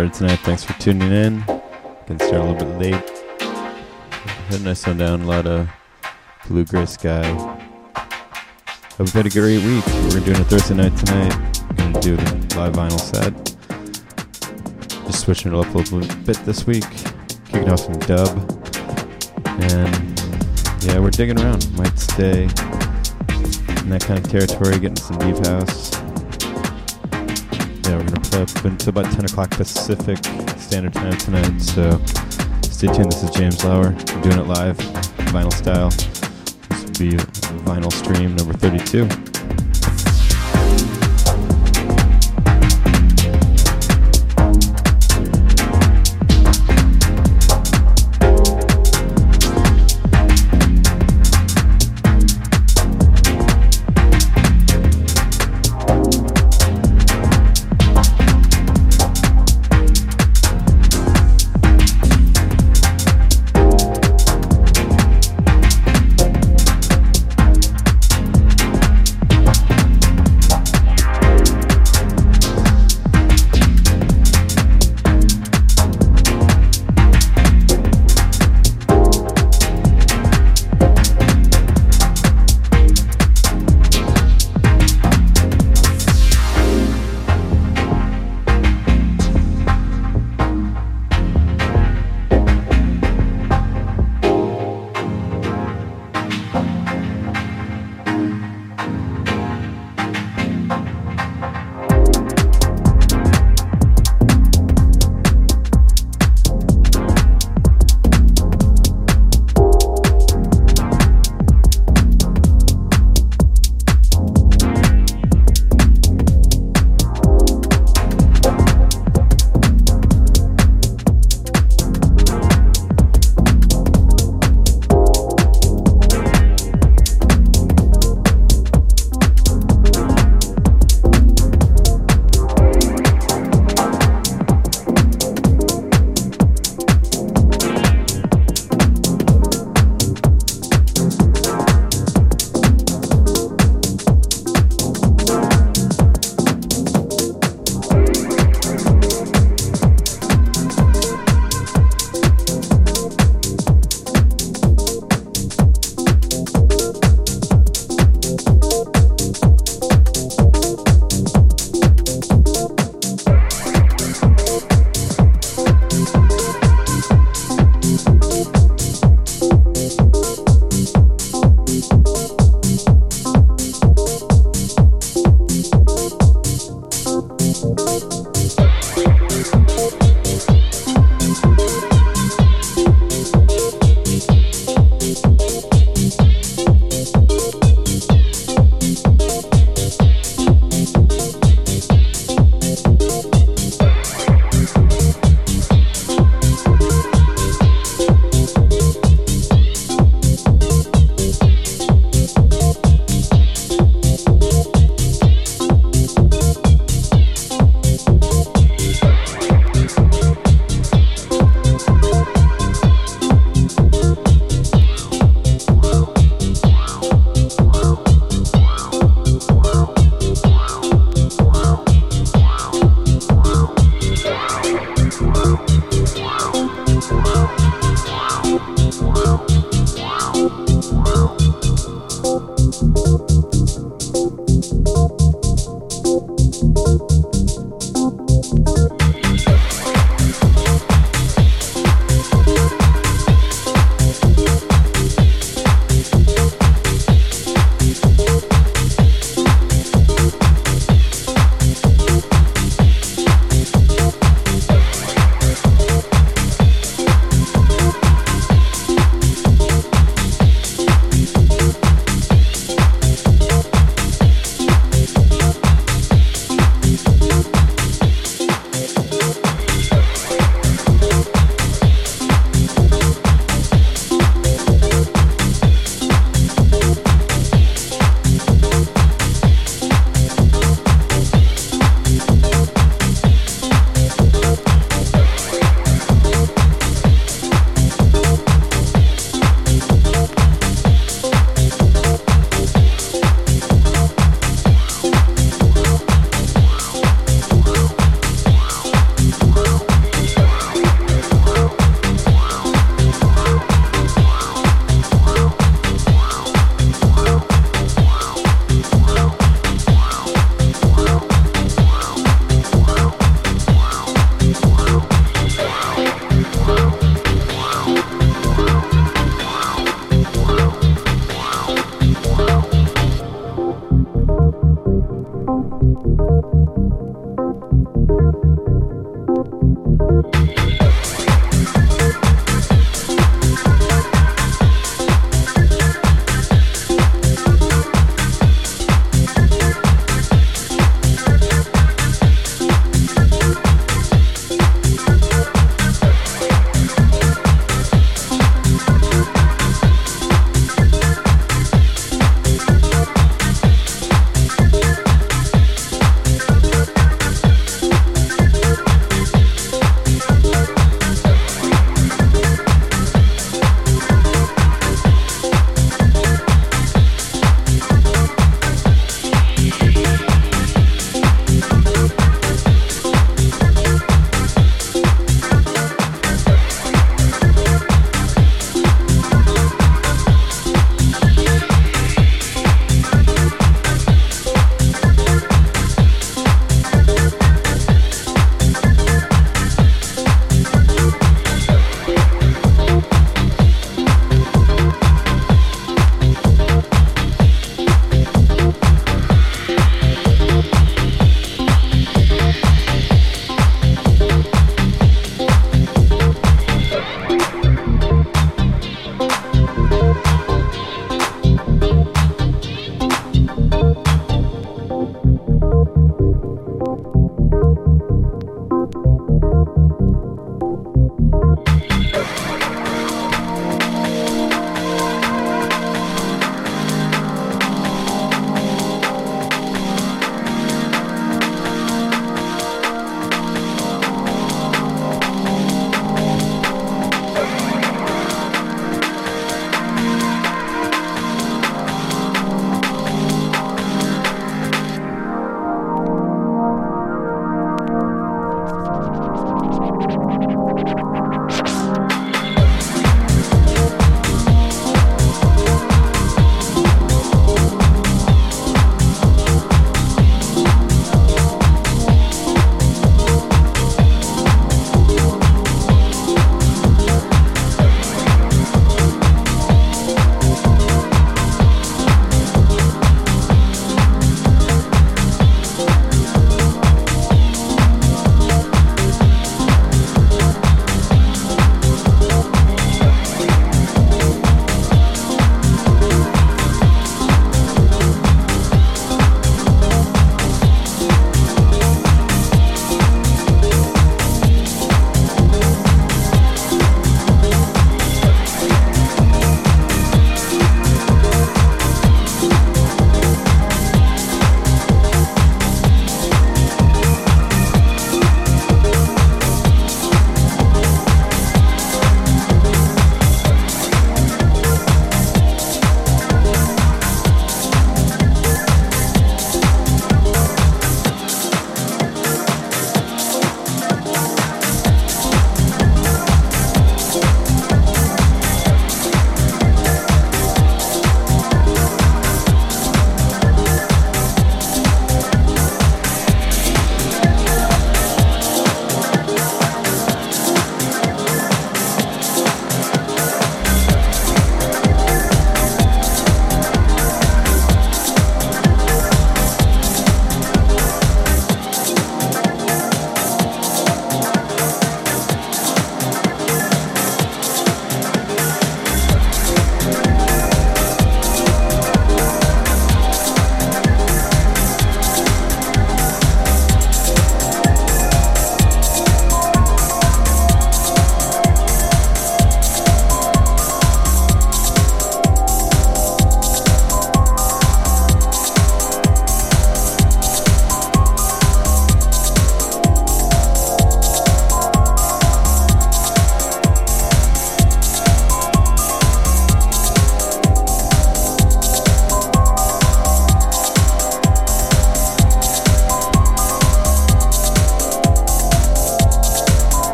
started tonight. Thanks for tuning in. Can start a little bit late. Had a nice sundown, a lot of blue gray sky. Hope you've had a great week. We're doing a Thursday night tonight. We're gonna do a live vinyl set. Just switching it up a little bit this week. Kicking off some dub. And yeah, we're digging around. Might stay in that kind of territory, getting some deep house. Up until about 10 o'clock Pacific Standard Time tonight. So stay tuned. This is James Lauer. Doing it live, vinyl style. This will be vinyl stream number 32.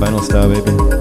Vinyl style, baby.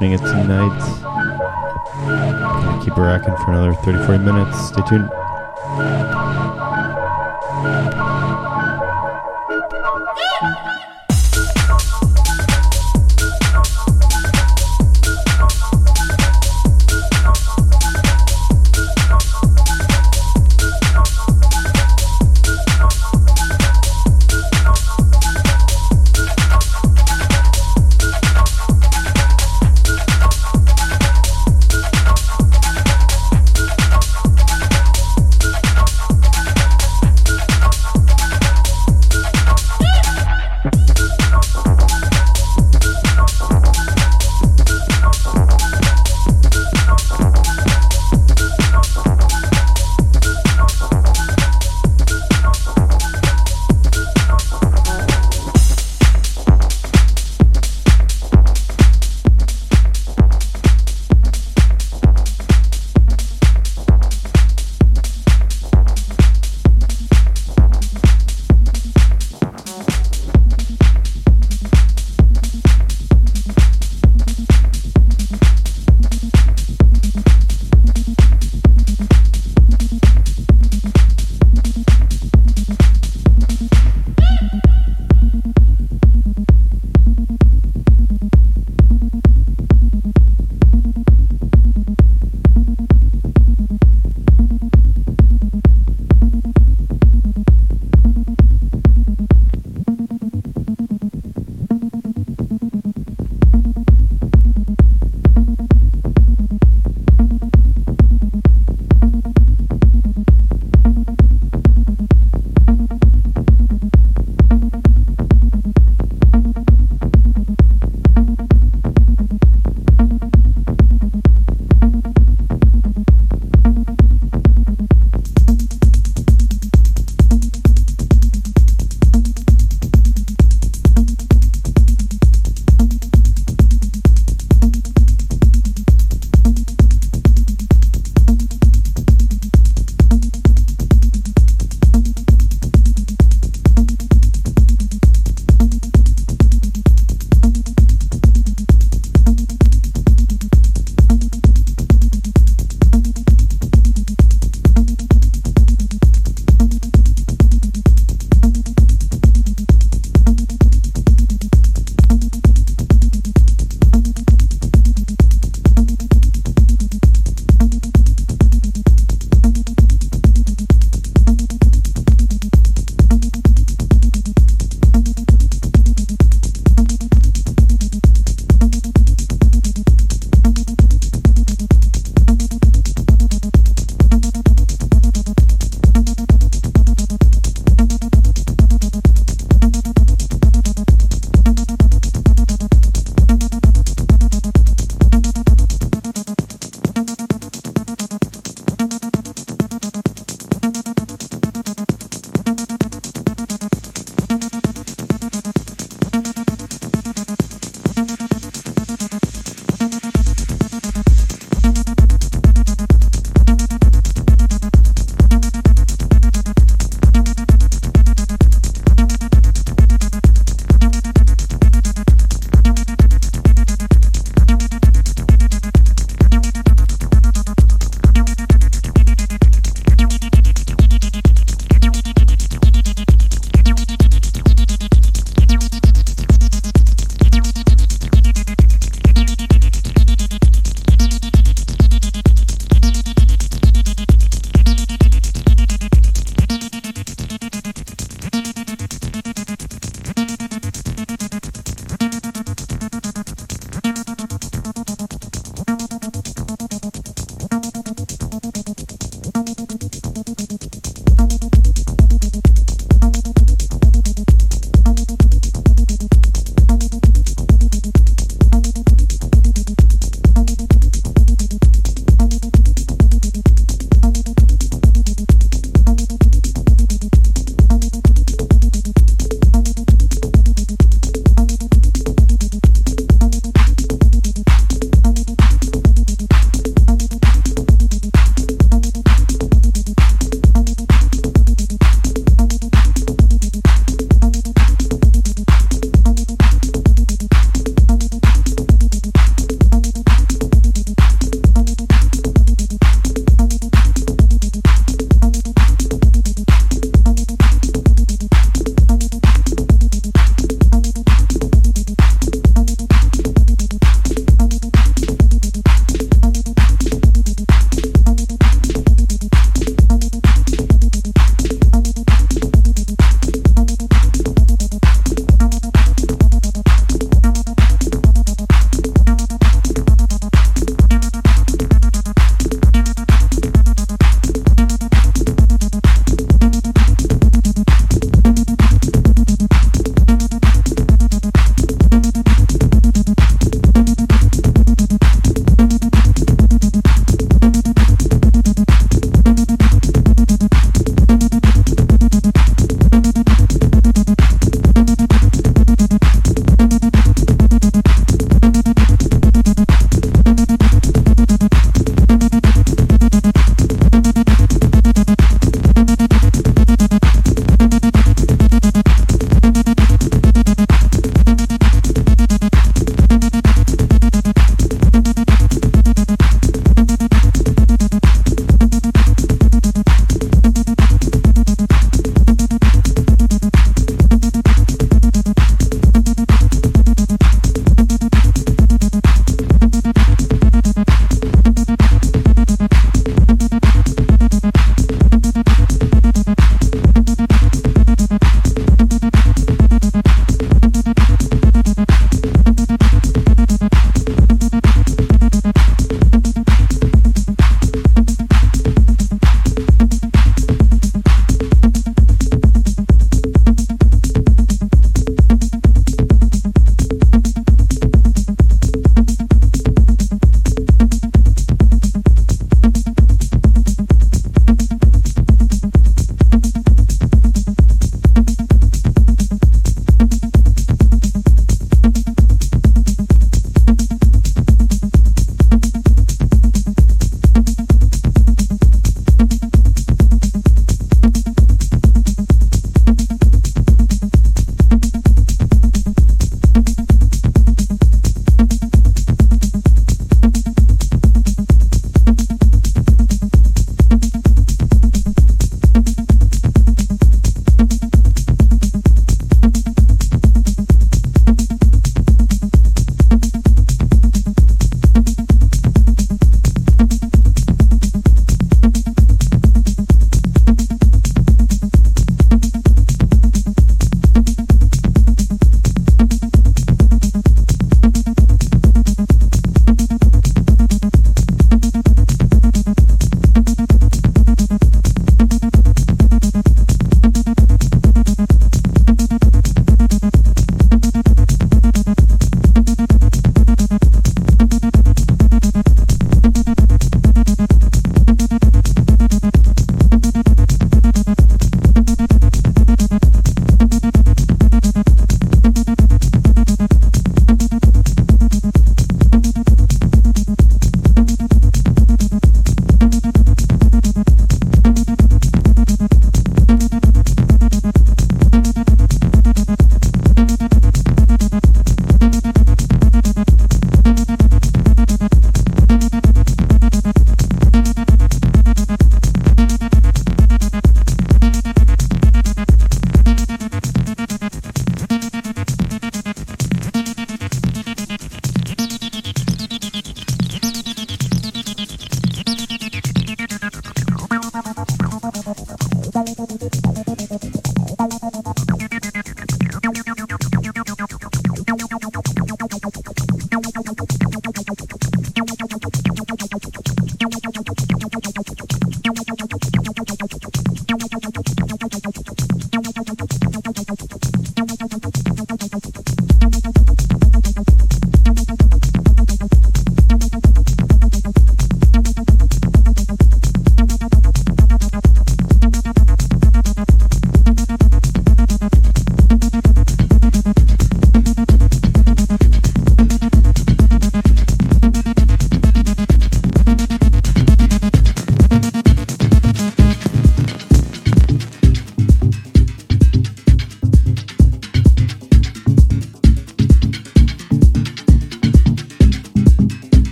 For in tonight. Keep it rocking for another 30 40 minutes. Stay tuned.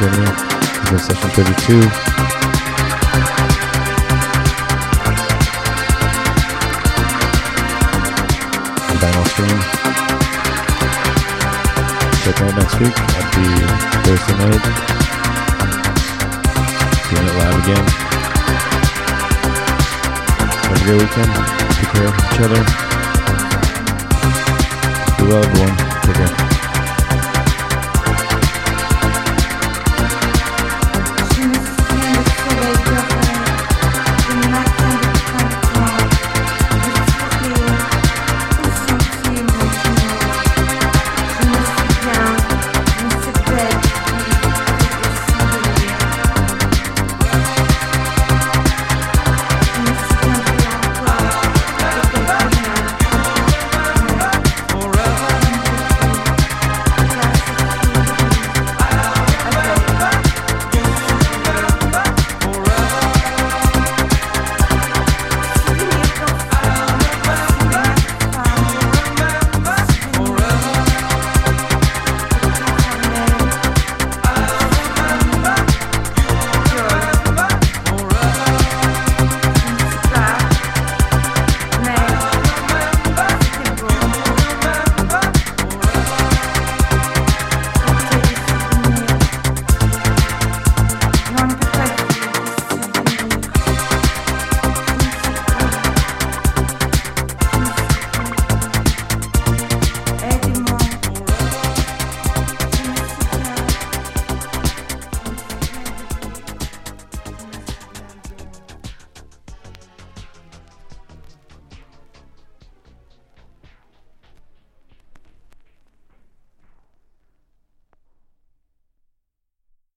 Me. This is session 32. Vinyl stream. Check out next week. I'll be Thursday night. Doing it live again. Have a great weekend. Take care of each other. Be well, everyone. Take care.